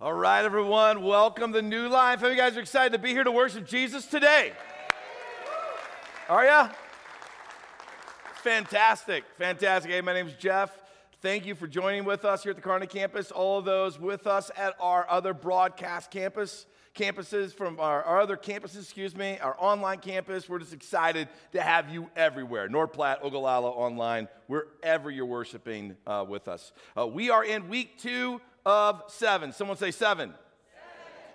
All right, everyone, welcome to New Life. How you guys are excited to be here to worship Jesus today? Are ya? Fantastic, fantastic. Hey, my name's Jeff. Thank you for joining with us here at the Kearney campus. All of those with us at our other broadcast campus, campuses from our, our other campuses, excuse me, our online campus. We're just excited to have you everywhere. North Platte, Ogallala, online, wherever you're worshiping uh, with us. Uh, we are in week two of seven. Someone say seven. seven.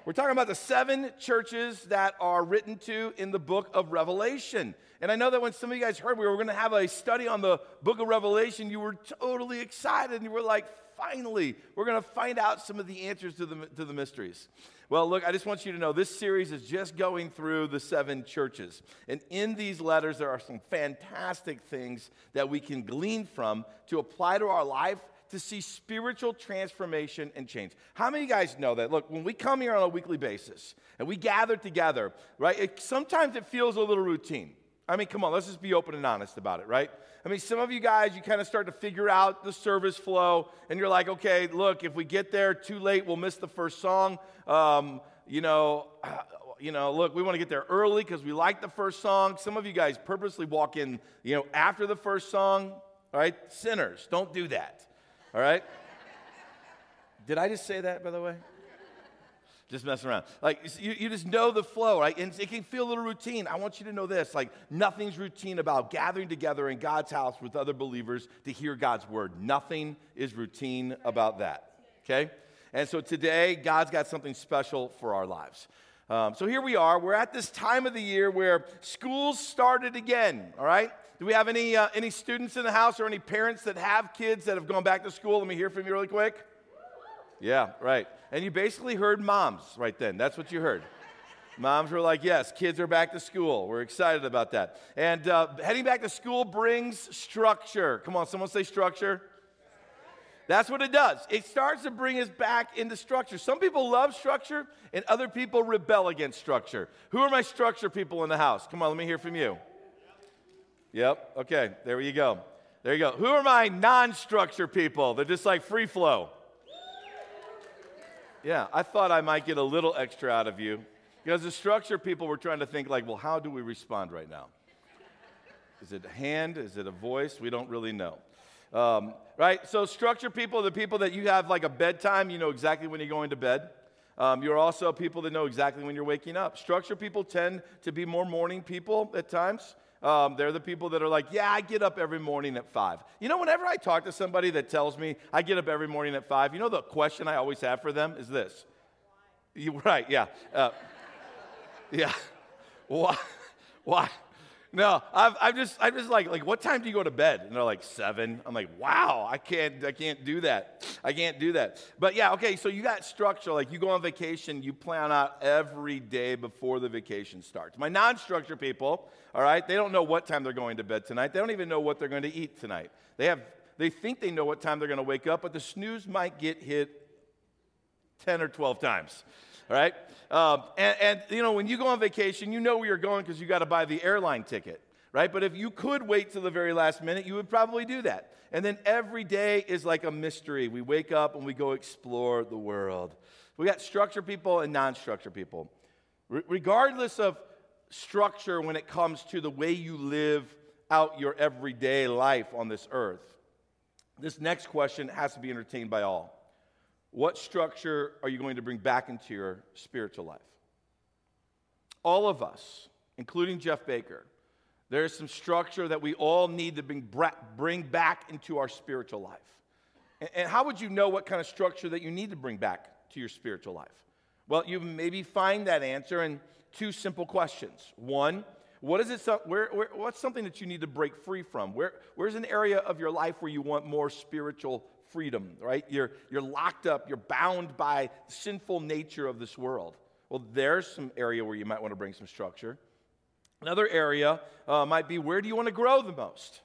We're talking about the seven churches that are written to in the book of Revelation. And I know that when some of you guys heard we were going to have a study on the book of Revelation, you were totally excited and you were like, finally, we're going to find out some of the answers to the, to the mysteries. Well, look, I just want you to know this series is just going through the seven churches. And in these letters, there are some fantastic things that we can glean from to apply to our life to see spiritual transformation and change. How many of you guys know that? Look, when we come here on a weekly basis and we gather together, right, it, sometimes it feels a little routine. I mean, come on, let's just be open and honest about it, right? I mean, some of you guys, you kind of start to figure out the service flow, and you're like, okay, look, if we get there too late, we'll miss the first song. Um, you know, you know, look, we want to get there early because we like the first song. Some of you guys purposely walk in, you know, after the first song, right? Sinners, don't do that. All right? Did I just say that, by the way? Just messing around. Like, you, you just know the flow, right? And it can feel a little routine. I want you to know this like, nothing's routine about gathering together in God's house with other believers to hear God's word. Nothing is routine about that, okay? And so today, God's got something special for our lives. Um, so here we are. We're at this time of the year where schools started again, all right? Do we have any, uh, any students in the house or any parents that have kids that have gone back to school? Let me hear from you really quick. Yeah, right. And you basically heard moms right then. That's what you heard. Moms were like, yes, kids are back to school. We're excited about that. And uh, heading back to school brings structure. Come on, someone say structure. That's what it does. It starts to bring us back into structure. Some people love structure, and other people rebel against structure. Who are my structure people in the house? Come on, let me hear from you. Yep. Okay. There you go. There you go. Who are my non structure people? They're just like free flow. Yeah, I thought I might get a little extra out of you. Because the structure people were trying to think, like, well, how do we respond right now? Is it a hand? Is it a voice? We don't really know. Um, right? So, structure people are the people that you have like a bedtime, you know exactly when you're going to bed. Um, you're also people that know exactly when you're waking up. Structure people tend to be more morning people at times. Um, they're the people that are like, yeah, I get up every morning at five. You know, whenever I talk to somebody that tells me I get up every morning at five, you know, the question I always have for them is this. You, right, yeah. Uh, yeah. Why? Why? No, I've, I'm just, I'm just like, like, what time do you go to bed? And they're like seven. I'm like, wow, I can't, I can't do that. I can't do that. But yeah, okay. So you got structure. Like you go on vacation, you plan out every day before the vacation starts. My non-structure people, all right, they don't know what time they're going to bed tonight. They don't even know what they're going to eat tonight. They have, they think they know what time they're going to wake up, but the snooze might get hit ten or twelve times right? Um, and, and, you know, when you go on vacation, you know where you're going because you got to buy the airline ticket, right? But if you could wait till the very last minute, you would probably do that. And then every day is like a mystery. We wake up and we go explore the world. We got structure people and non structure people. Re- regardless of structure when it comes to the way you live out your everyday life on this earth, this next question has to be entertained by all. What structure are you going to bring back into your spiritual life? All of us, including Jeff Baker, there is some structure that we all need to bring, bring back into our spiritual life. And how would you know what kind of structure that you need to bring back to your spiritual life? Well, you maybe find that answer in two simple questions. One, what is it? Where, where, what's something that you need to break free from? Where, where's an area of your life where you want more spiritual freedom, right? You're, you're locked up, you're bound by the sinful nature of this world. Well, there's some area where you might want to bring some structure. Another area uh, might be where do you want to grow the most?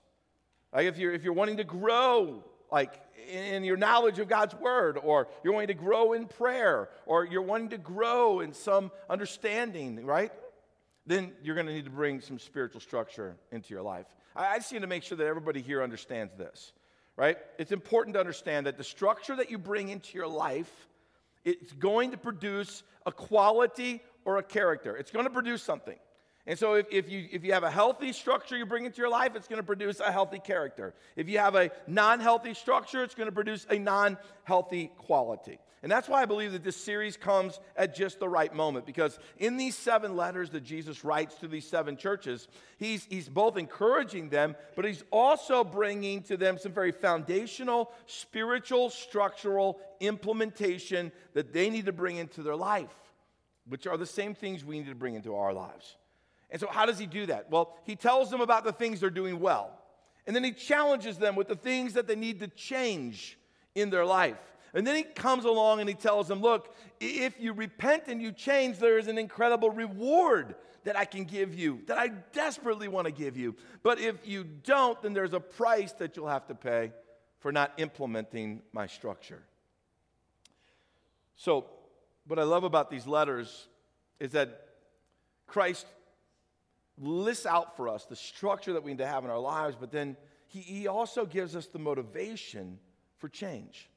Like if you're, if you're wanting to grow, like in your knowledge of God's word, or you're wanting to grow in prayer, or you're wanting to grow in some understanding, right? Then you're going to need to bring some spiritual structure into your life. I, I just need to make sure that everybody here understands this right? It's important to understand that the structure that you bring into your life It's going to produce a quality or a character. It's going to produce something. And so, if, if, you, if you have a healthy structure you bring into your life, it's going to produce a healthy character. If you have a non healthy structure, it's going to produce a non healthy quality. And that's why I believe that this series comes at just the right moment because in these seven letters that Jesus writes to these seven churches, he's, he's both encouraging them, but he's also bringing to them some very foundational, spiritual, structural implementation that they need to bring into their life, which are the same things we need to bring into our lives. And so, how does he do that? Well, he tells them about the things they're doing well, and then he challenges them with the things that they need to change in their life. And then he comes along and he tells them, Look, if you repent and you change, there is an incredible reward that I can give you, that I desperately want to give you. But if you don't, then there's a price that you'll have to pay for not implementing my structure. So, what I love about these letters is that Christ lists out for us the structure that we need to have in our lives, but then he, he also gives us the motivation for change.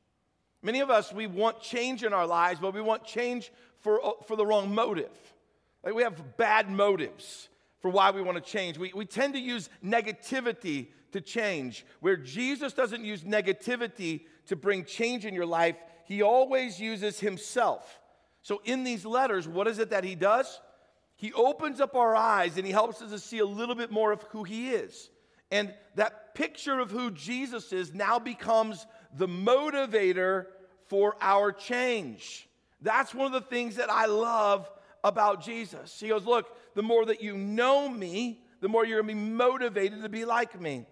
Many of us, we want change in our lives, but we want change for, uh, for the wrong motive. Like we have bad motives for why we want to change. We, we tend to use negativity to change, where Jesus doesn't use negativity to bring change in your life, he always uses himself. So in these letters, what is it that he does? He opens up our eyes and he helps us to see a little bit more of who he is. And that picture of who Jesus is now becomes the motivator for our change. That's one of the things that I love about Jesus. He goes, Look, the more that you know me, the more you're gonna be motivated to be like me,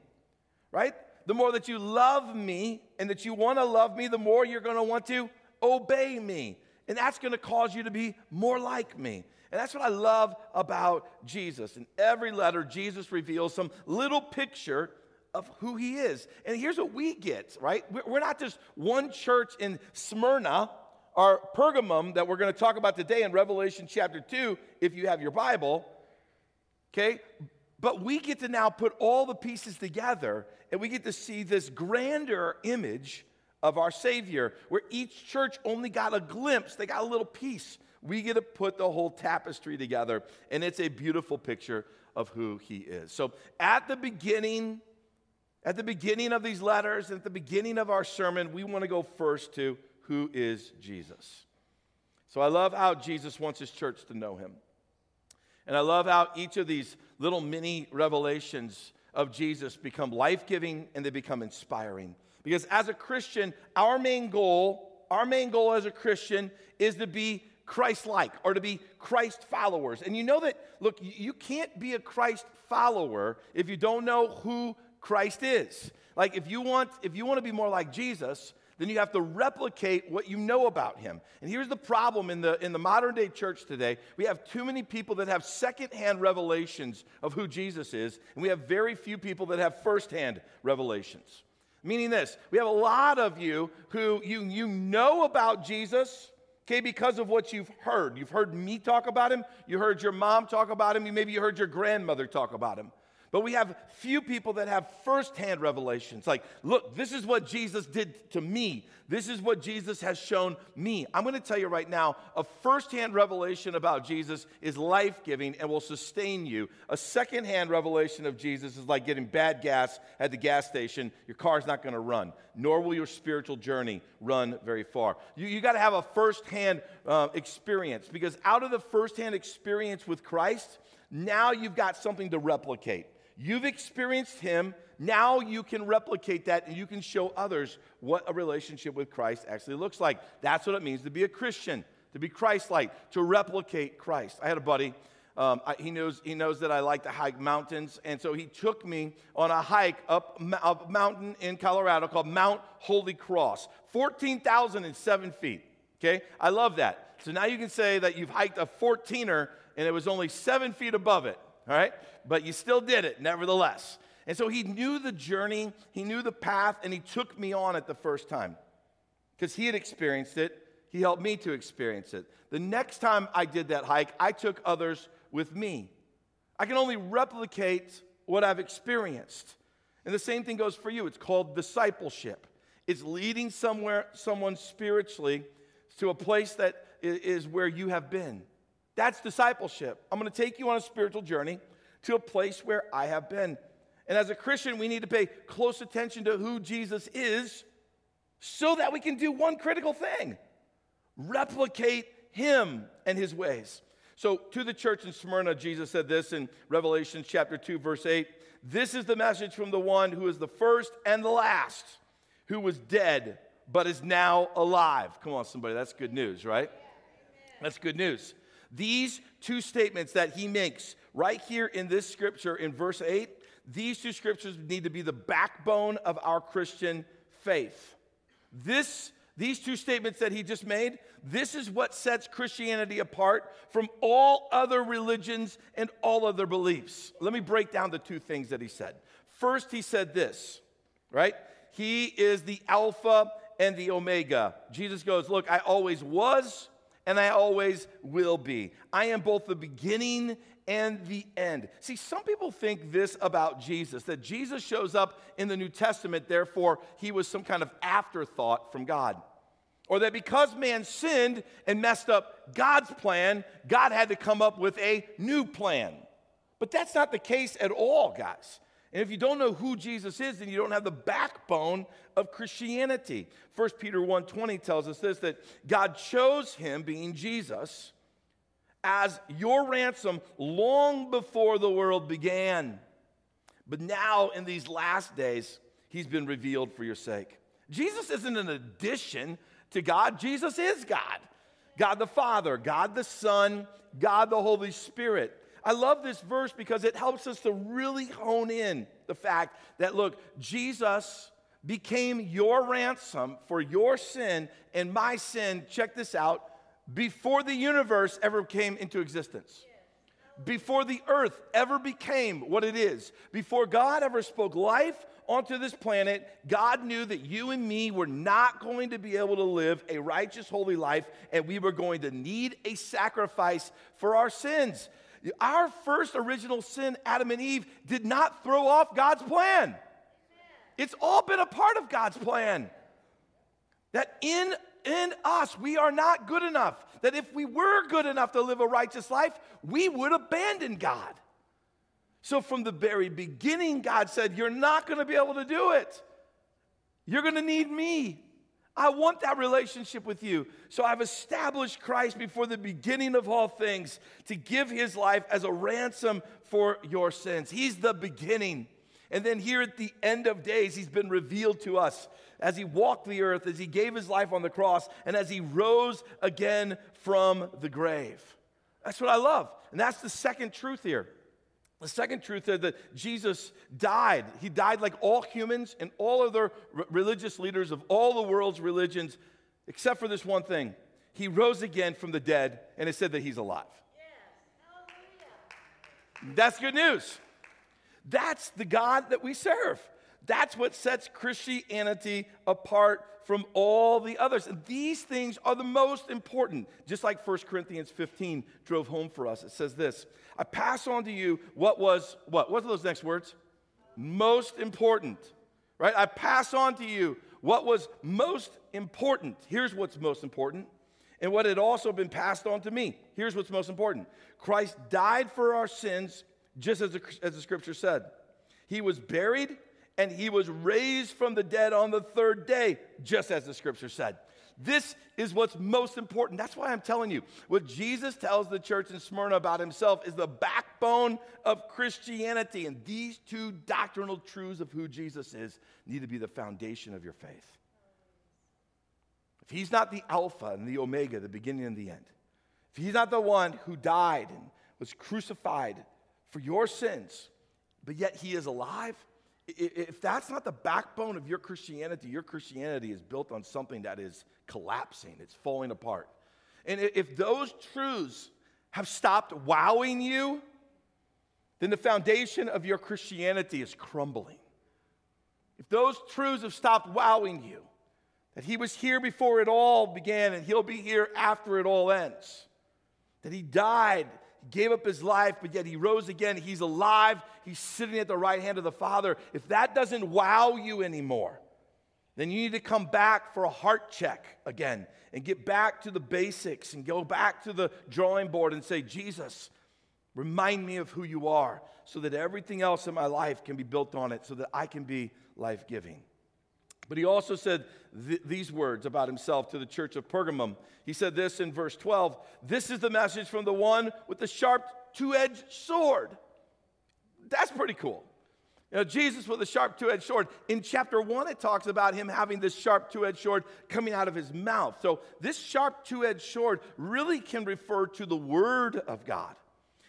right? The more that you love me and that you wanna love me, the more you're gonna want to obey me. And that's gonna cause you to be more like me. And that's what I love about Jesus. In every letter, Jesus reveals some little picture of who he is. And here's what we get, right? We're not just one church in Smyrna or Pergamum that we're going to talk about today in Revelation chapter 2, if you have your Bible, okay? But we get to now put all the pieces together and we get to see this grander image of our Savior, where each church only got a glimpse, they got a little piece. We get to put the whole tapestry together, and it's a beautiful picture of who He is. So at the beginning, at the beginning of these letters, at the beginning of our sermon, we want to go first to who is Jesus. So I love how Jesus wants his church to know him. And I love how each of these little mini revelations of Jesus become life giving and they become inspiring. Because as a Christian, our main goal, our main goal as a Christian is to be Christ like or to be Christ followers. And you know that, look, you can't be a Christ follower if you don't know who Christ is. Like if you want if you want to be more like Jesus, then you have to replicate what you know about him. And here's the problem in the in the modern day church today. We have too many people that have secondhand revelations of who Jesus is, and we have very few people that have firsthand revelations. Meaning this, we have a lot of you who you you know about Jesus, okay, because of what you've heard. You've heard me talk about him, you heard your mom talk about him, maybe you heard your grandmother talk about him. But we have few people that have firsthand revelations. Like, look, this is what Jesus did to me. This is what Jesus has shown me. I'm going to tell you right now a firsthand revelation about Jesus is life giving and will sustain you. A secondhand revelation of Jesus is like getting bad gas at the gas station. Your car's not going to run, nor will your spiritual journey run very far. You, you got to have a firsthand uh, experience because out of the firsthand experience with Christ, now you've got something to replicate. You've experienced Him. Now you can replicate that and you can show others what a relationship with Christ actually looks like. That's what it means to be a Christian, to be Christ like, to replicate Christ. I had a buddy. Um, I, he, knows, he knows that I like to hike mountains, and so he took me on a hike up a mountain in Colorado called Mount Holy Cross, 14,007 feet. Okay, I love that. So now you can say that you've hiked a 14er and it was only seven feet above it all right? But you still did it, nevertheless. And so he knew the journey, he knew the path, and he took me on it the first time. Because he had experienced it, he helped me to experience it. The next time I did that hike, I took others with me. I can only replicate what I've experienced. And the same thing goes for you. It's called discipleship. It's leading somewhere someone spiritually to a place that is where you have been. That's discipleship. I'm going to take you on a spiritual journey to a place where I have been. And as a Christian, we need to pay close attention to who Jesus is so that we can do one critical thing replicate him and his ways. So, to the church in Smyrna, Jesus said this in Revelation chapter 2, verse 8 This is the message from the one who is the first and the last, who was dead but is now alive. Come on, somebody, that's good news, right? That's good news. These two statements that he makes right here in this scripture in verse 8, these two scriptures need to be the backbone of our Christian faith. This, these two statements that he just made, this is what sets Christianity apart from all other religions and all other beliefs. Let me break down the two things that he said. First, he said this, right? He is the Alpha and the Omega. Jesus goes, Look, I always was and I always will be. I am both the beginning and the end. See, some people think this about Jesus that Jesus shows up in the New Testament, therefore, he was some kind of afterthought from God. Or that because man sinned and messed up God's plan, God had to come up with a new plan. But that's not the case at all, guys. And if you don't know who Jesus is, then you don't have the backbone of Christianity. 1 Peter 1:20 tells us this that God chose him being Jesus as your ransom long before the world began. But now in these last days, he's been revealed for your sake. Jesus isn't an addition to God, Jesus is God. God the Father, God the Son, God the Holy Spirit. I love this verse because it helps us to really hone in the fact that, look, Jesus became your ransom for your sin and my sin, check this out, before the universe ever came into existence. Before the earth ever became what it is, before God ever spoke life onto this planet, God knew that you and me were not going to be able to live a righteous, holy life, and we were going to need a sacrifice for our sins. Our first original sin, Adam and Eve, did not throw off God's plan. It's all been a part of God's plan. That in, in us, we are not good enough. That if we were good enough to live a righteous life, we would abandon God. So from the very beginning, God said, You're not going to be able to do it. You're going to need me. I want that relationship with you. So I've established Christ before the beginning of all things to give his life as a ransom for your sins. He's the beginning. And then here at the end of days, he's been revealed to us as he walked the earth, as he gave his life on the cross, and as he rose again from the grave. That's what I love. And that's the second truth here. The second truth is that Jesus died. He died like all humans and all other r- religious leaders of all the world's religions, except for this one thing. He rose again from the dead, and it said that he's alive. Yes. That's good news. That's the God that we serve. That's what sets Christianity apart from all the others. And these things are the most important. Just like 1 Corinthians 15 drove home for us. It says this I pass on to you what was, what? What are those next words? Most important. Right? I pass on to you what was most important. Here's what's most important. And what had also been passed on to me. Here's what's most important Christ died for our sins, just as the, as the scripture said. He was buried and he was raised from the dead on the third day, just as the scripture said. This is what's most important. That's why I'm telling you. What Jesus tells the church in Smyrna about himself is the backbone of Christianity. And these two doctrinal truths of who Jesus is need to be the foundation of your faith. If he's not the Alpha and the Omega, the beginning and the end, if he's not the one who died and was crucified for your sins, but yet he is alive, if that's not the backbone of your Christianity, your Christianity is built on something that is collapsing, it's falling apart. And if those truths have stopped wowing you, then the foundation of your Christianity is crumbling. If those truths have stopped wowing you, that He was here before it all began and He'll be here after it all ends, that He died gave up his life, but yet he rose again. He's alive. He's sitting at the right hand of the Father. If that doesn't wow you anymore, then you need to come back for a heart check again and get back to the basics and go back to the drawing board and say, Jesus, remind me of who you are so that everything else in my life can be built on it so that I can be life giving. But he also said th- these words about himself to the church of Pergamum. He said this in verse 12 This is the message from the one with the sharp two edged sword. That's pretty cool. You know, Jesus with a sharp two edged sword. In chapter one, it talks about him having this sharp two edged sword coming out of his mouth. So, this sharp two edged sword really can refer to the Word of God.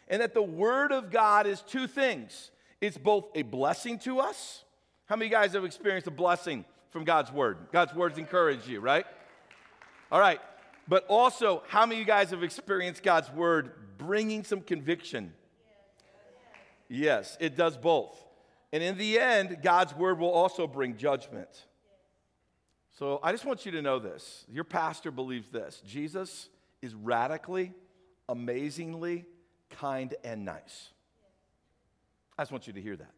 And that the Word of God is two things it's both a blessing to us. How many guys have experienced a blessing from God's Word? God's Words encourage you, right? All right. But also, how many of you guys have experienced God's Word bringing some conviction? Yes, it does both. And in the end, God's word will also bring judgment. So I just want you to know this. Your pastor believes this Jesus is radically, amazingly kind and nice. I just want you to hear that.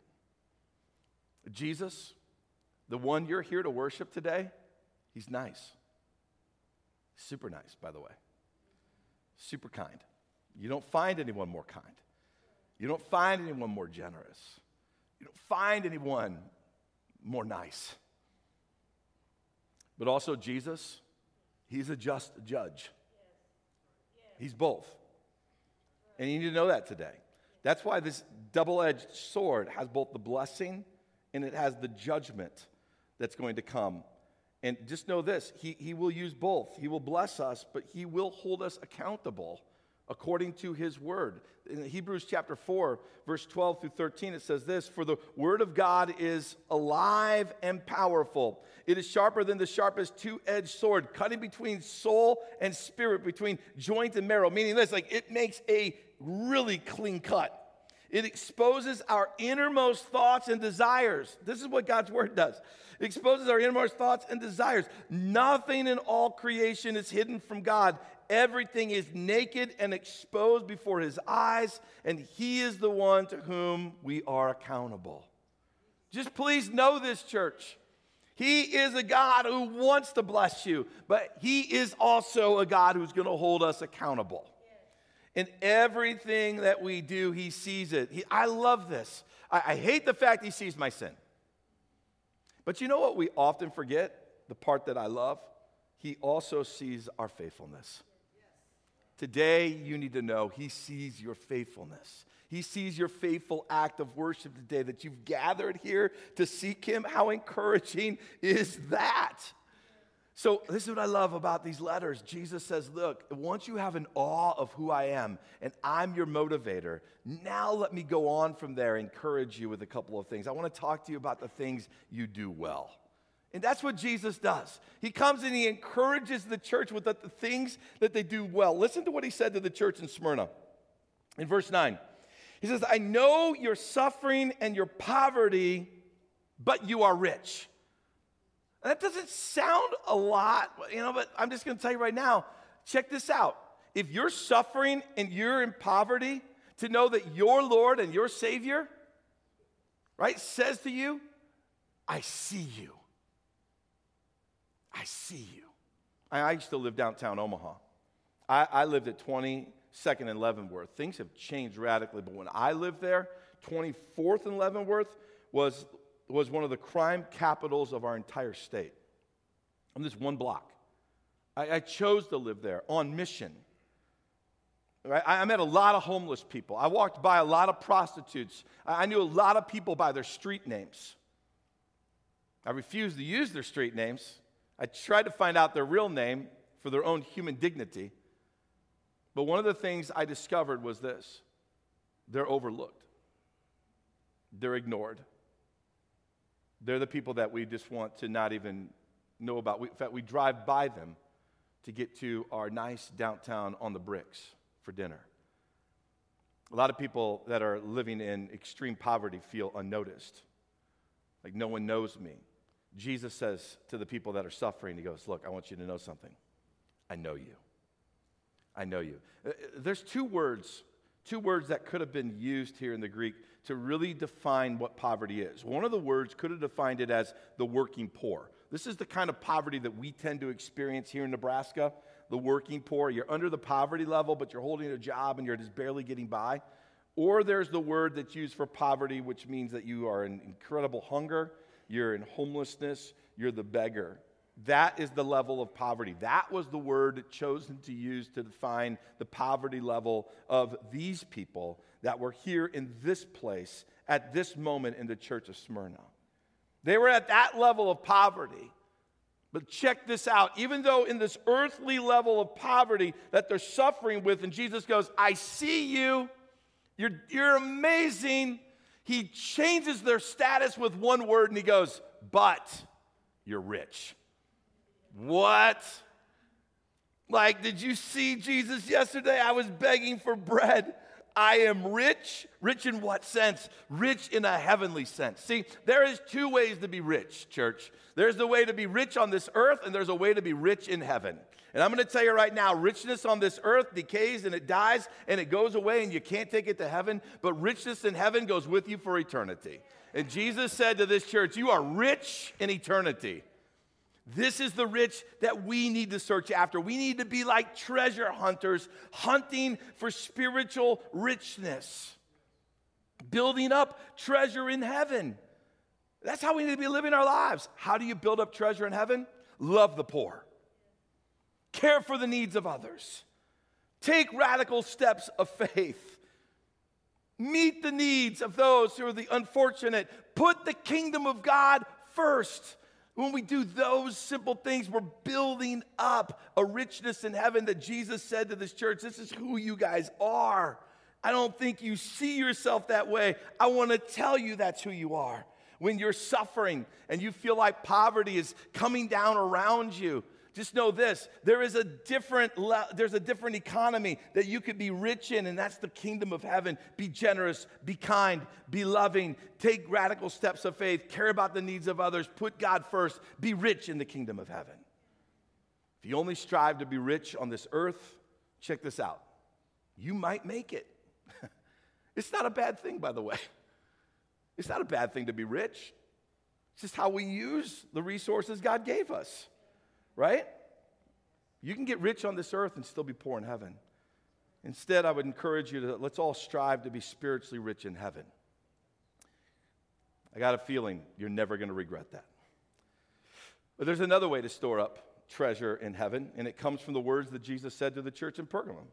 Jesus, the one you're here to worship today, he's nice. Super nice, by the way. Super kind. You don't find anyone more kind. You don't find anyone more generous. You don't find anyone more nice. But also, Jesus, He's a just judge. He's both. And you need to know that today. That's why this double edged sword has both the blessing and it has the judgment that's going to come. And just know this he, he will use both. He will bless us, but He will hold us accountable according to his word. In Hebrews chapter 4, verse 12 through 13, it says this For the word of God is alive and powerful. It is sharper than the sharpest two edged sword, cutting between soul and spirit, between joint and marrow. Meaning this, like it makes a really clean cut. It exposes our innermost thoughts and desires. This is what God's word does. It exposes our innermost thoughts and desires. Nothing in all creation is hidden from God. Everything is naked and exposed before his eyes, and he is the one to whom we are accountable. Just please know this, church. He is a God who wants to bless you, but he is also a God who's going to hold us accountable. In everything that we do, he sees it. He, I love this. I, I hate the fact he sees my sin. But you know what we often forget? The part that I love? He also sees our faithfulness. Today, you need to know He sees your faithfulness. He sees your faithful act of worship today that you've gathered here to seek Him. How encouraging is that? So, this is what I love about these letters. Jesus says, Look, once you have an awe of who I am and I'm your motivator, now let me go on from there, encourage you with a couple of things. I want to talk to you about the things you do well. And that's what Jesus does. He comes and he encourages the church with the, the, things that they do well. Listen to what he said to the church in Smyrna in verse 9. He says, I know your suffering and your poverty, but you are rich. And that doesn't sound a lot, you know, but I'm just going to tell you right now check this out. If you're suffering and you're in poverty, to know that your Lord and your Savior, right, says to you, I see you. I see you. I, I used to live downtown Omaha. I, I lived at 22nd and Leavenworth. Things have changed radically, but when I lived there, 24th and Leavenworth was, was one of the crime capitals of our entire state. On this one block. I, I chose to live there on mission. Right? I, I met a lot of homeless people. I walked by a lot of prostitutes. I, I knew a lot of people by their street names. I refused to use their street names I tried to find out their real name for their own human dignity. But one of the things I discovered was this they're overlooked, they're ignored. They're the people that we just want to not even know about. We, in fact, we drive by them to get to our nice downtown on the bricks for dinner. A lot of people that are living in extreme poverty feel unnoticed, like no one knows me. Jesus says to the people that are suffering, He goes, Look, I want you to know something. I know you. I know you. Uh, uh, there's two words, two words that could have been used here in the Greek to really define what poverty is. One of the words could have defined it as the working poor, This is the kind of poverty that we tend to experience here in Nebraska the working poor. You're under the poverty level, but you're holding a job and you're just barely getting by. Or there's the word that's used for poverty, which means that you are in incredible hunger, you're in homelessness, you're the beggar. That is the level of poverty. That was the word chosen to use to define the poverty level of these people that were here in this place at this moment in the church of Smyrna. They were at that level of poverty. But check this out. Even though in this earthly level of poverty that they're suffering with, and Jesus goes, I see you, you're, you're amazing. He changes their status with one word and he goes, But you're rich. What? Like, did you see Jesus yesterday? I was begging for bread. I am rich. Rich in what sense? Rich in a heavenly sense. See, there is two ways to be rich, church. There's the way to be rich on this earth, and there's a way to be rich in heaven. And I'm going to tell you right now richness on this earth decays and it dies and it goes away, and you can't take it to heaven, but richness in heaven goes with you for eternity. And Jesus said to this church, You are rich in eternity. This is the rich that we need to search after. We need to be like treasure hunters, hunting for spiritual richness, building up treasure in heaven. That's how we need to be living our lives. How do you build up treasure in heaven? Love the poor, care for the needs of others, take radical steps of faith, meet the needs of those who are the unfortunate, put the kingdom of God first. When we do those simple things, we're building up a richness in heaven that Jesus said to this church this is who you guys are. I don't think you see yourself that way. I want to tell you that's who you are. When you're suffering and you feel like poverty is coming down around you, just know this there is a different there's a different economy that you could be rich in and that's the kingdom of heaven. Be generous be kind be loving take radical steps of faith care about the needs of others put god first be rich in the kingdom of heaven. If you only strive to be rich on this earth check this out you might make it. It's not a bad thing by the way. It's not a bad thing to be rich. It's just how we use the resources god gave us right? You can get rich on this earth and still be poor in heaven. Instead, I would encourage you to let's all strive to be spiritually rich in heaven. I got a feeling you're never going to regret that. But there's another way to store up treasure in heaven, and it comes from the words that Jesus said to the church in Pergamum.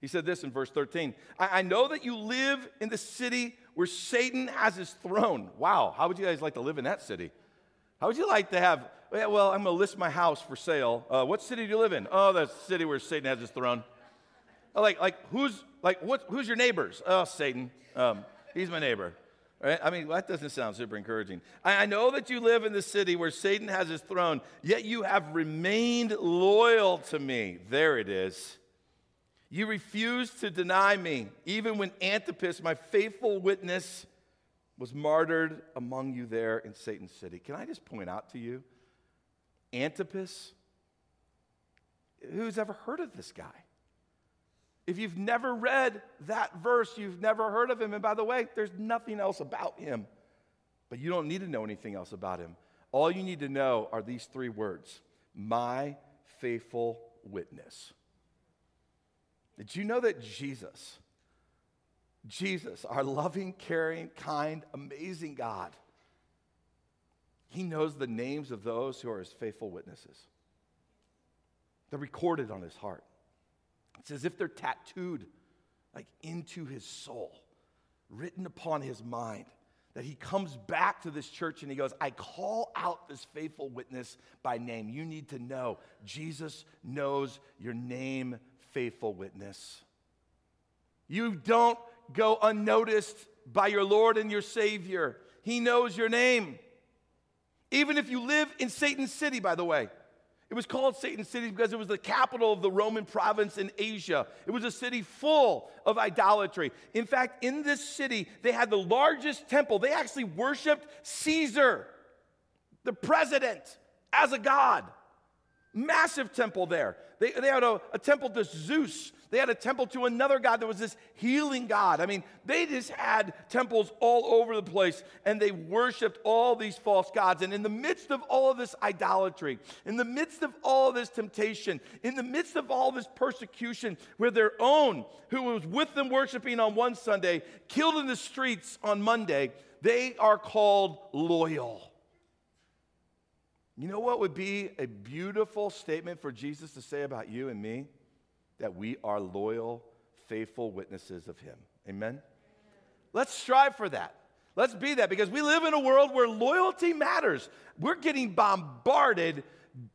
He said this in verse 13 I, I know that you live in the city where Satan has his throne. Wow, how would you guys like to live in that city? How would you like to have yeah, well, I'm going to list my house for sale. Uh, what city do you live in? Oh, the city where Satan has his throne. Oh, like, like who's like what? Who's your neighbors? Oh, Satan. Um, he's my neighbor. Right? I mean, that doesn't sound super encouraging. I, I know that you live in the city where Satan has his throne, yet you have remained loyal to me. There it is. You refused to deny me, even when Antipas, my faithful witness, was martyred among you there in Satan's city. Can I just point out to you? Antipas? Who's ever heard of this guy? If you've never read that verse, you've never heard of him. And by the way, there's nothing else about him. But you don't need to know anything else about him. All you need to know are these three words My faithful witness. Did you know that Jesus, Jesus, our loving, caring, kind, amazing God, he knows the names of those who are his faithful witnesses. They're recorded on his heart. It's as if they're tattooed like into his soul, written upon his mind. That he comes back to this church and he goes, I call out this faithful witness by name. You need to know Jesus knows your name, faithful witness. You don't go unnoticed by your Lord and your Savior. He knows your name. Even if you live in Satan's city, by the way. It was called Satan's city because it was the capital of the Roman province in Asia. It was a city full of idolatry. In fact, in this city, they had the largest temple. They actually worshiped Caesar, the president, as a god. Massive temple there. They, they had a, a temple to Zeus They had a temple to another God that was this healing God. I mean, they just had temples all over the place and they worshiped all these false gods. And in the midst of all of this idolatry, in the midst of all of this temptation, in the midst of all this persecution, where their own, who was with them worshiping on one Sunday, killed in the streets on Monday, they are called loyal. You know what would be a beautiful statement for Jesus to say about you and me? That we are loyal, faithful witnesses of Him. Amen? Let's strive for that. Let's be that because we live in a world where loyalty matters. We're getting bombarded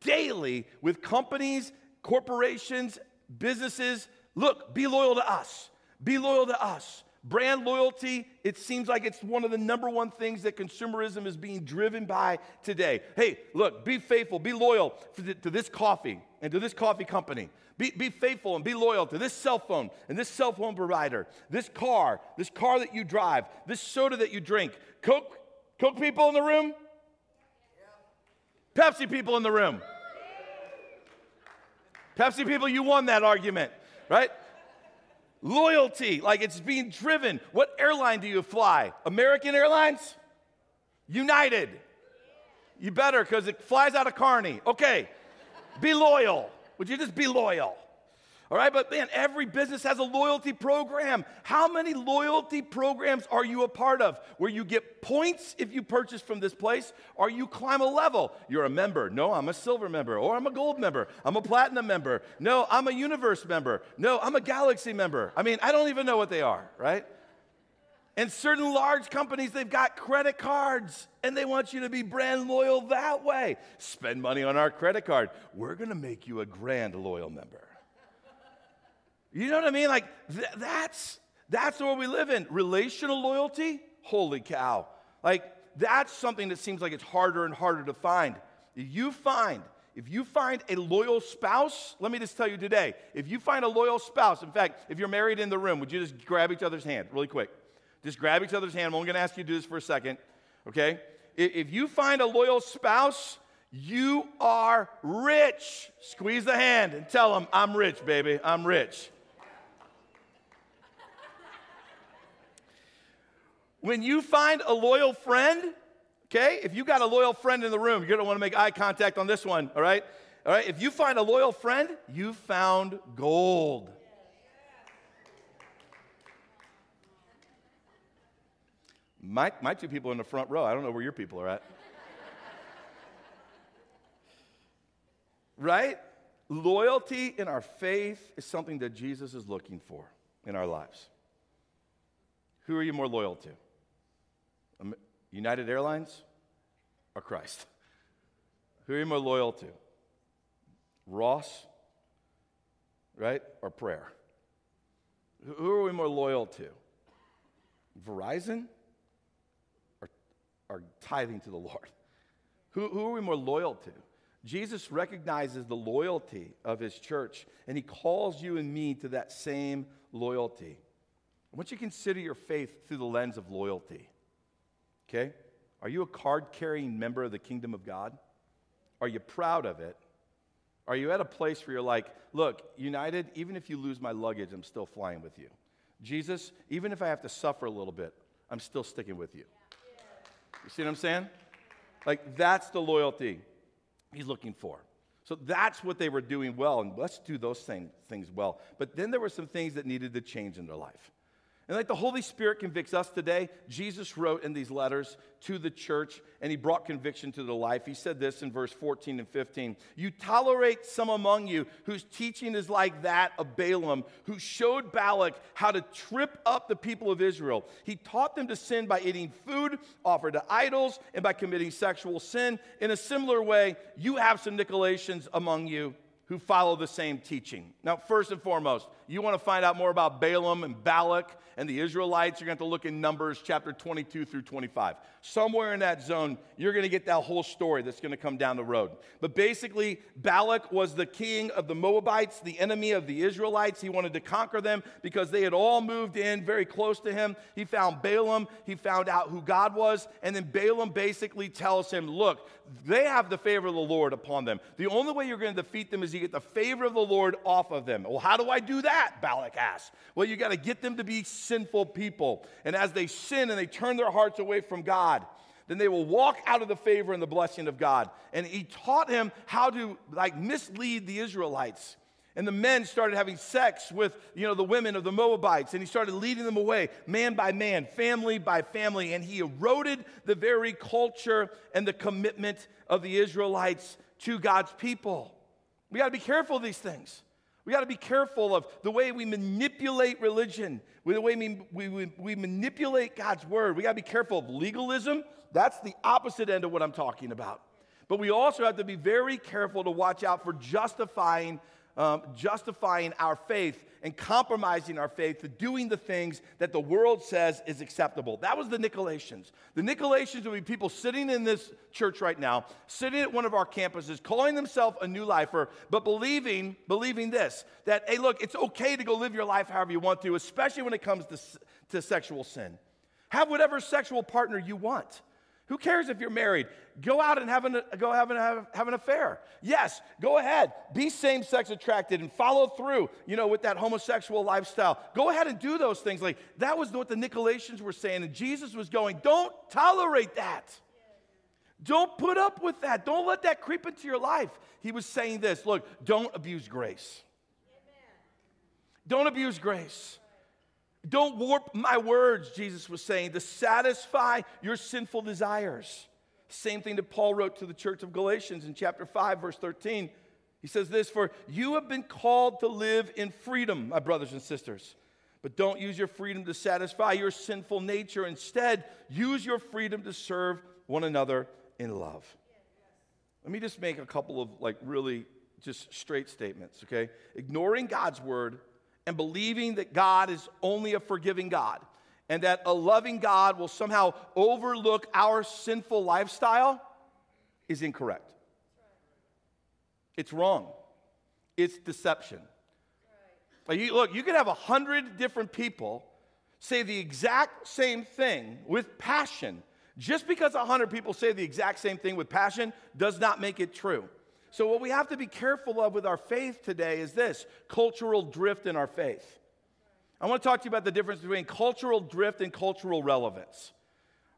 daily with companies, corporations, businesses. Look, be loyal to us. Be loyal to us. Brand loyalty, it seems like it's one of the number one things that consumerism is being driven by today. Hey, look, be faithful, be loyal to this coffee and to this coffee company. Be, be faithful and be loyal to this cell phone and this cell phone provider, this car, this car that you drive, this soda that you drink. Coke, Coke people in the room? Pepsi people in the room? Pepsi people, you won that argument, right? Loyalty, like it's being driven. What airline do you fly? American Airlines? United. You better because it flies out of Kearney. Okay, be loyal. Would you just be loyal? All right, but man, every business has a loyalty program. How many loyalty programs are you a part of where you get points if you purchase from this place or you climb a level? You're a member. No, I'm a silver member. Or I'm a gold member. I'm a platinum member. No, I'm a universe member. No, I'm a galaxy member. I mean, I don't even know what they are, right? And certain large companies, they've got credit cards and they want you to be brand loyal that way. Spend money on our credit card. We're going to make you a grand loyal member. You know what I mean? Like th- that's that's what we live in. Relational loyalty, holy cow. Like that's something that seems like it's harder and harder to find. You find if you find a loyal spouse, let me just tell you today, if you find a loyal spouse, in fact, if you're married in the room, would you just grab each other's hand really quick? Just grab each other's hand. I'm only going to ask you to do this for a second, okay? If you find a loyal spouse, you are rich. Squeeze the hand and tell them, I'm rich, baby. I'm rich. When you find a loyal friend, okay, if you got a loyal friend in the room, you're gonna wanna make eye contact on this one, all right? All right, if you find a loyal friend, you found gold. My, my two people in the front row, I don't know where your people are at. right? Loyalty in our faith is something that Jesus is looking for in our lives. Who are you more loyal to? United Airlines or Christ? Who are you more loyal to? Ross, right? Or prayer? Who are we more loyal to? Verizon or, or tithing to the Lord? Who, who are we more loyal to? Jesus recognizes the loyalty of his church, and he calls you and me to that same loyalty. I want you to consider your faith through the lens of loyalty. Okay? Are you a card carrying member of the kingdom of God? Are you proud of it? Are you at a place where you're like, look, United, even if you lose my luggage, I'm still flying with you. Jesus, even if I have to suffer a little bit, I'm still sticking with you. You see what I'm saying? Like, that's the loyalty he's looking for. So that's what they were doing well, and let's do those same things well. But then there were some things that needed to change in their life. And like the Holy Spirit convicts us today, Jesus wrote in these letters to the church and he brought conviction to the life. He said this in verse 14 and 15 You tolerate some among you whose teaching is like that of Balaam, who showed Balak how to trip up the people of Israel. He taught them to sin by eating food offered to idols and by committing sexual sin. In a similar way, you have some Nicolaitans among you who follow the same teaching. Now, first and foremost, you want to find out more about Balaam and Balak and the Israelites, you're going to have to look in Numbers chapter 22 through 25. Somewhere in that zone, you're going to get that whole story that's going to come down the road. But basically, Balak was the king of the Moabites, the enemy of the Israelites. He wanted to conquer them because they had all moved in very close to him. He found Balaam, he found out who God was, and then Balaam basically tells him, Look, they have the favor of the Lord upon them. The only way you're going to defeat them is you get the favor of the Lord off of them. Well, how do I do that? Balak asks. Well, you got to get them to be sinful people. And as they sin and they turn their hearts away from God, then they will walk out of the favor and the blessing of God. And he taught him how to like mislead the Israelites. And the men started having sex with, you know, the women of the Moabites, and he started leading them away, man by man, family by family, and he eroded the very culture and the commitment of the Israelites to God's people. We got to be careful of these things. We got to be careful of the way we manipulate religion, the way we, we, we manipulate God's word. We got to be careful of legalism. That's the opposite end of what I'm talking about. But we also have to be very careful to watch out for justifying, um, justifying our faith and compromising our faith to doing the things that the world says is acceptable. That was the Nicolaitans. The Nicolaitans would be people sitting in this church right now, sitting at one of our campuses, calling themselves a new lifer, but believing, believing this, that, hey, look, it's okay to go live your life however you want to, especially when it comes to, to sexual sin. Have whatever sexual partner you want. Who cares if you're married? Go out and have an, go have an, have, have an affair. Yes, go ahead. Be same sex attracted and follow through, you know, with that homosexual lifestyle. Go ahead and do those things. Like that was what the Nicolaitans were saying. And Jesus was going, don't tolerate that. Don't put up with that. Don't let that creep into your life. He was saying this look, don't abuse grace. Don't abuse grace. Don't warp my words, Jesus was saying, to satisfy your sinful desires. Same thing that Paul wrote to the church of Galatians in chapter 5, verse 13. He says this For you have been called to live in freedom, my brothers and sisters. But don't use your freedom to satisfy your sinful nature. Instead, use your freedom to serve one another in love. Let me just make a couple of like really just straight statements, okay? Ignoring God's word and believing that God is only a forgiving God and that a loving God will somehow overlook our sinful lifestyle is incorrect. It's wrong. It's deception. You, look, you could have a hundred different people say the exact same thing with passion. Just because a hundred people say the exact same thing with passion does not make it true. So, what we have to be careful of with our faith today is this cultural drift in our faith. I want to talk to you about the difference between cultural drift and cultural relevance.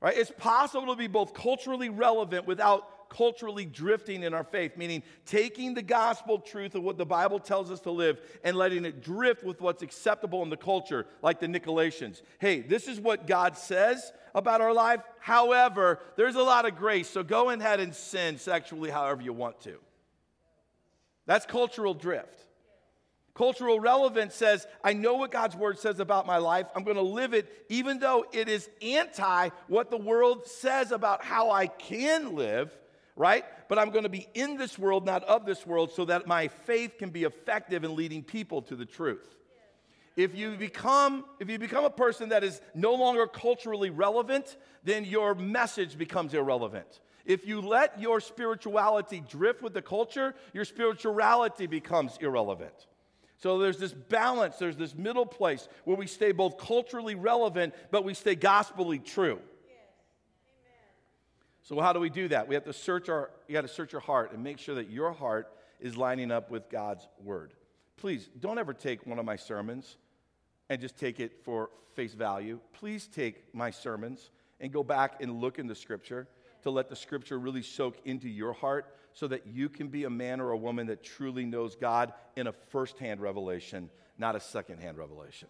Right? It's possible to be both culturally relevant without culturally drifting in our faith, meaning taking the gospel truth of what the Bible tells us to live and letting it drift with what's acceptable in the culture, like the Nicolaitans. Hey, this is what God says about our life. However, there's a lot of grace, so go ahead and sin sexually however you want to. That's cultural drift. Cultural relevance says, I know what God's word says about my life. I'm going to live it, even though it is anti what the world says about how I can live, right? But I'm going to be in this world, not of this world, so that my faith can be effective in leading people to the truth. If you become if you become a person that is no longer culturally relevant, then your message becomes irrelevant. If you let your spirituality drift with the culture, your spirituality becomes irrelevant. So there's this balance, there's this middle place where we stay both culturally relevant, but we stay gospelly true. So how do we do that? We have to search our you got to search your heart and make sure that your heart is lining up with God's word. Please don't ever take one of my sermons and just take it for face value. Please take my sermons and go back and look in the scripture to let the scripture really soak into your heart so that you can be a man or a woman that truly knows God in a first-hand revelation, not a second-hand revelation.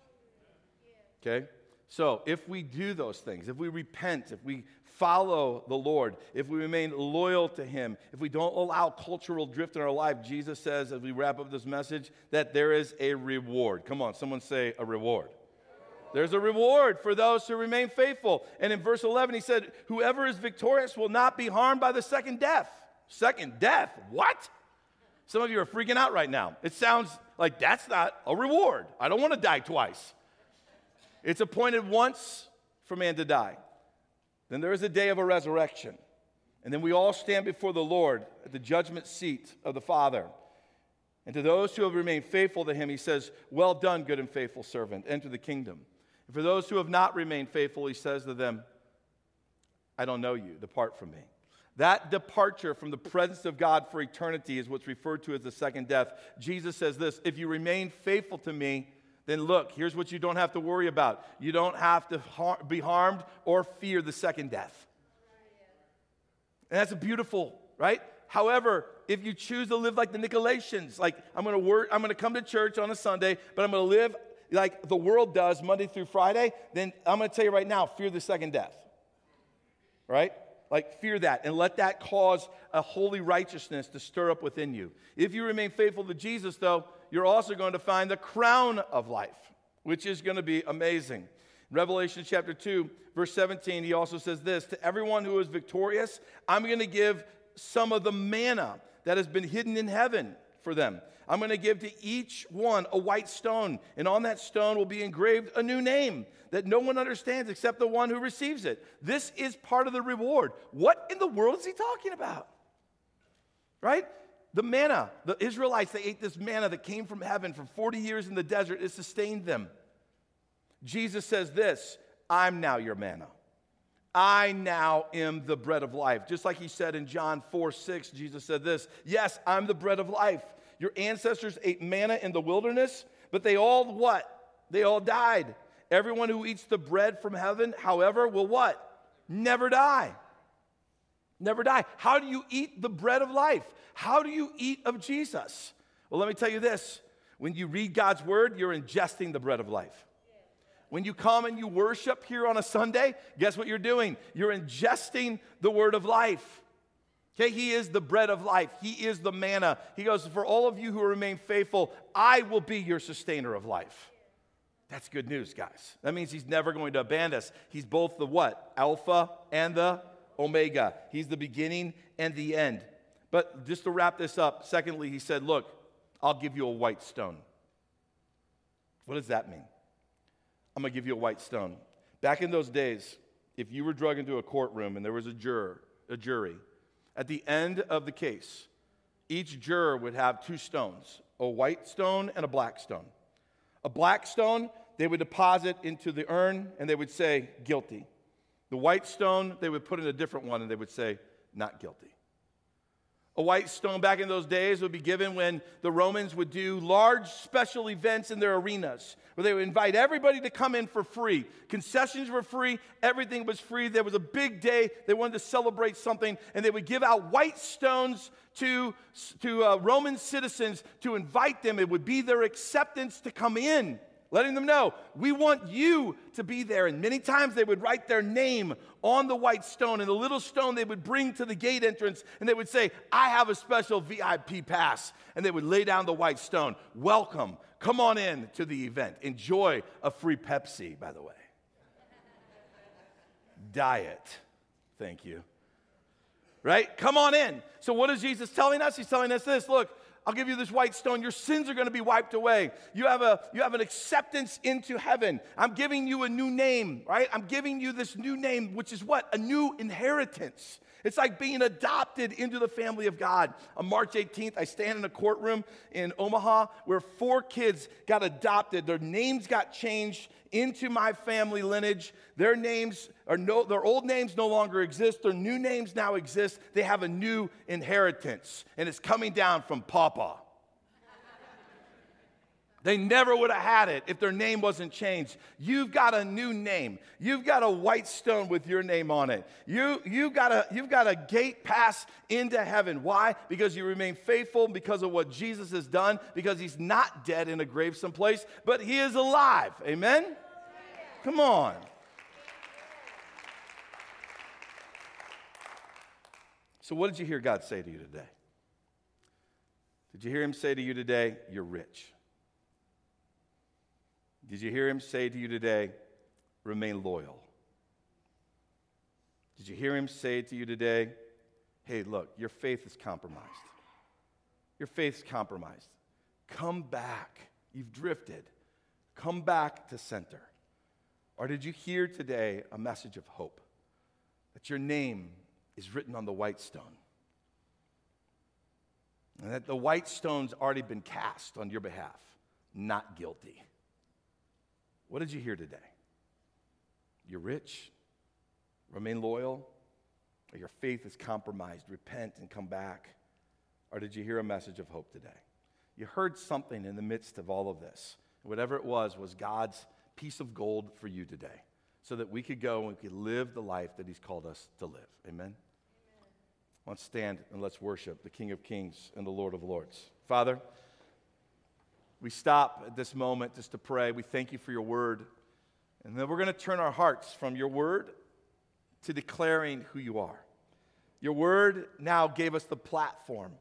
Okay? So, if we do those things, if we repent, if we follow the Lord, if we remain loyal to Him, if we don't allow cultural drift in our life, Jesus says, as we wrap up this message, that there is a reward. Come on, someone say a reward. There's a reward for those who remain faithful. And in verse 11, he said, Whoever is victorious will not be harmed by the second death. Second death? What? Some of you are freaking out right now. It sounds like that's not a reward. I don't want to die twice. It's appointed once for man to die. Then there is a day of a resurrection. And then we all stand before the Lord at the judgment seat of the Father. And to those who have remained faithful to him, he says, Well done, good and faithful servant. Enter the kingdom. For those who have not remained faithful, he says to them, I don't know you, depart from me. That departure from the presence of God for eternity is what's referred to as the second death. Jesus says this If you remain faithful to me, then look, here's what you don't have to worry about. You don't have to har- be harmed or fear the second death. And that's beautiful, right? However, if you choose to live like the Nicolaitans, like I'm gonna work, I'm gonna come to church on a Sunday, but I'm gonna live like the world does Monday through Friday, then I'm gonna tell you right now, fear the second death. Right? Like, fear that and let that cause a holy righteousness to stir up within you. If you remain faithful to Jesus, though, you're also going to find the crown of life, which is going to be amazing. Revelation chapter 2, verse 17, he also says this To everyone who is victorious, I'm going to give some of the manna that has been hidden in heaven for them. I'm going to give to each one a white stone, and on that stone will be engraved a new name that no one understands except the one who receives it. This is part of the reward. What in the world is he talking about? Right? The manna, the Israelites, they ate this manna that came from heaven for 40 years in the desert. It sustained them. Jesus says this I'm now your manna. I now am the bread of life. Just like he said in John 4 6, Jesus said this Yes, I'm the bread of life. Your ancestors ate manna in the wilderness, but they all what? They all died. Everyone who eats the bread from heaven, however, will what? Never die. Never die. How do you eat the bread of life? How do you eat of Jesus? Well, let me tell you this when you read God's word, you're ingesting the bread of life. When you come and you worship here on a Sunday, guess what you're doing? You're ingesting the word of life. Okay, he is the bread of life. He is the manna. He goes, For all of you who remain faithful, I will be your sustainer of life. That's good news, guys. That means he's never going to abandon us. He's both the what? Alpha and the Omega. He's the beginning and the end. But just to wrap this up, secondly, he said, Look, I'll give you a white stone. What does that mean? I'm going to give you a white stone. Back in those days, if you were drug into a courtroom and there was a juror, a jury, at the end of the case, each juror would have two stones, a white stone and a black stone. A black stone they would deposit into the urn and they would say, guilty. The white stone, they would put in a different one and they would say, not guilty. A white stone back in those days would be given when the Romans would do large special events in their arenas where they would invite everybody to come in for free. Concessions were free, everything was free. There was a big day, they wanted to celebrate something, and they would give out white stones to, to uh, Roman citizens to invite them. It would be their acceptance to come in letting them know, we want you to be there. And many times they would write their name on the white stone, and the little stone they would bring to the gate entrance, and they would say, I have a special VIP pass. And they would lay down the white stone. Welcome. Come on in to the event. Enjoy a free Pepsi, by the way. Diet. Thank you. Right? Come on in. So, what is Jesus telling us? He's telling us this look, I'll give you this white stone. Your sins are going to be wiped away. You have, a, you have an acceptance into heaven. I'm giving you a new name, right? I'm giving you this new name, which is what? A new inheritance. It's like being adopted into the family of God. On March 18th, I stand in a courtroom in Omaha where four kids got adopted. Their names got changed into my family lineage. Their names are no, their old names no longer exist. Their new names now exist. They have a new inheritance, and it's coming down from Papa. They never would have had it if their name wasn't changed. You've got a new name. You've got a white stone with your name on it. You, you've, got a, you've got a gate pass into heaven. Why? Because you remain faithful because of what Jesus has done, because he's not dead in a grave someplace, but he is alive. Amen? Come on. So, what did you hear God say to you today? Did you hear him say to you today, You're rich? Did you hear him say to you today, remain loyal? Did you hear him say to you today, hey, look, your faith is compromised? Your faith's compromised. Come back. You've drifted. Come back to center. Or did you hear today a message of hope that your name is written on the white stone? And that the white stone's already been cast on your behalf, not guilty. What did you hear today? You're rich, remain loyal. or your faith is compromised, repent and come back. Or did you hear a message of hope today? You heard something in the midst of all of this. Whatever it was, was God's piece of gold for you today so that we could go and we could live the life that He's called us to live. Amen? Let's stand and let's worship the King of Kings and the Lord of Lords. Father, we stop at this moment just to pray. We thank you for your word. And then we're going to turn our hearts from your word to declaring who you are. Your word now gave us the platform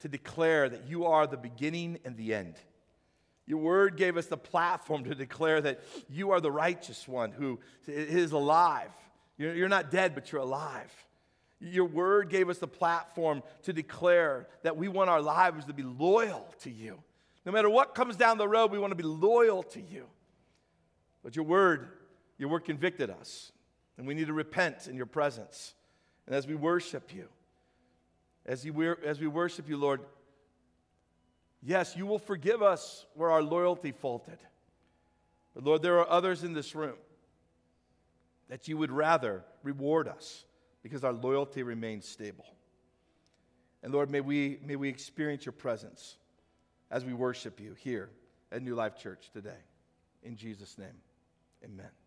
to declare that you are the beginning and the end. Your word gave us the platform to declare that you are the righteous one who is alive. You're not dead, but you're alive. Your word gave us the platform to declare that we want our lives to be loyal to you. No matter what comes down the road, we want to be loyal to you. But your word, your word convicted us, and we need to repent in your presence. And as we worship you, as, you, as we worship you, Lord, yes, you will forgive us where our loyalty faulted. But Lord, there are others in this room that you would rather reward us because our loyalty remains stable. And Lord, may we, may we experience your presence as we worship you here at New Life Church today. In Jesus' name, amen.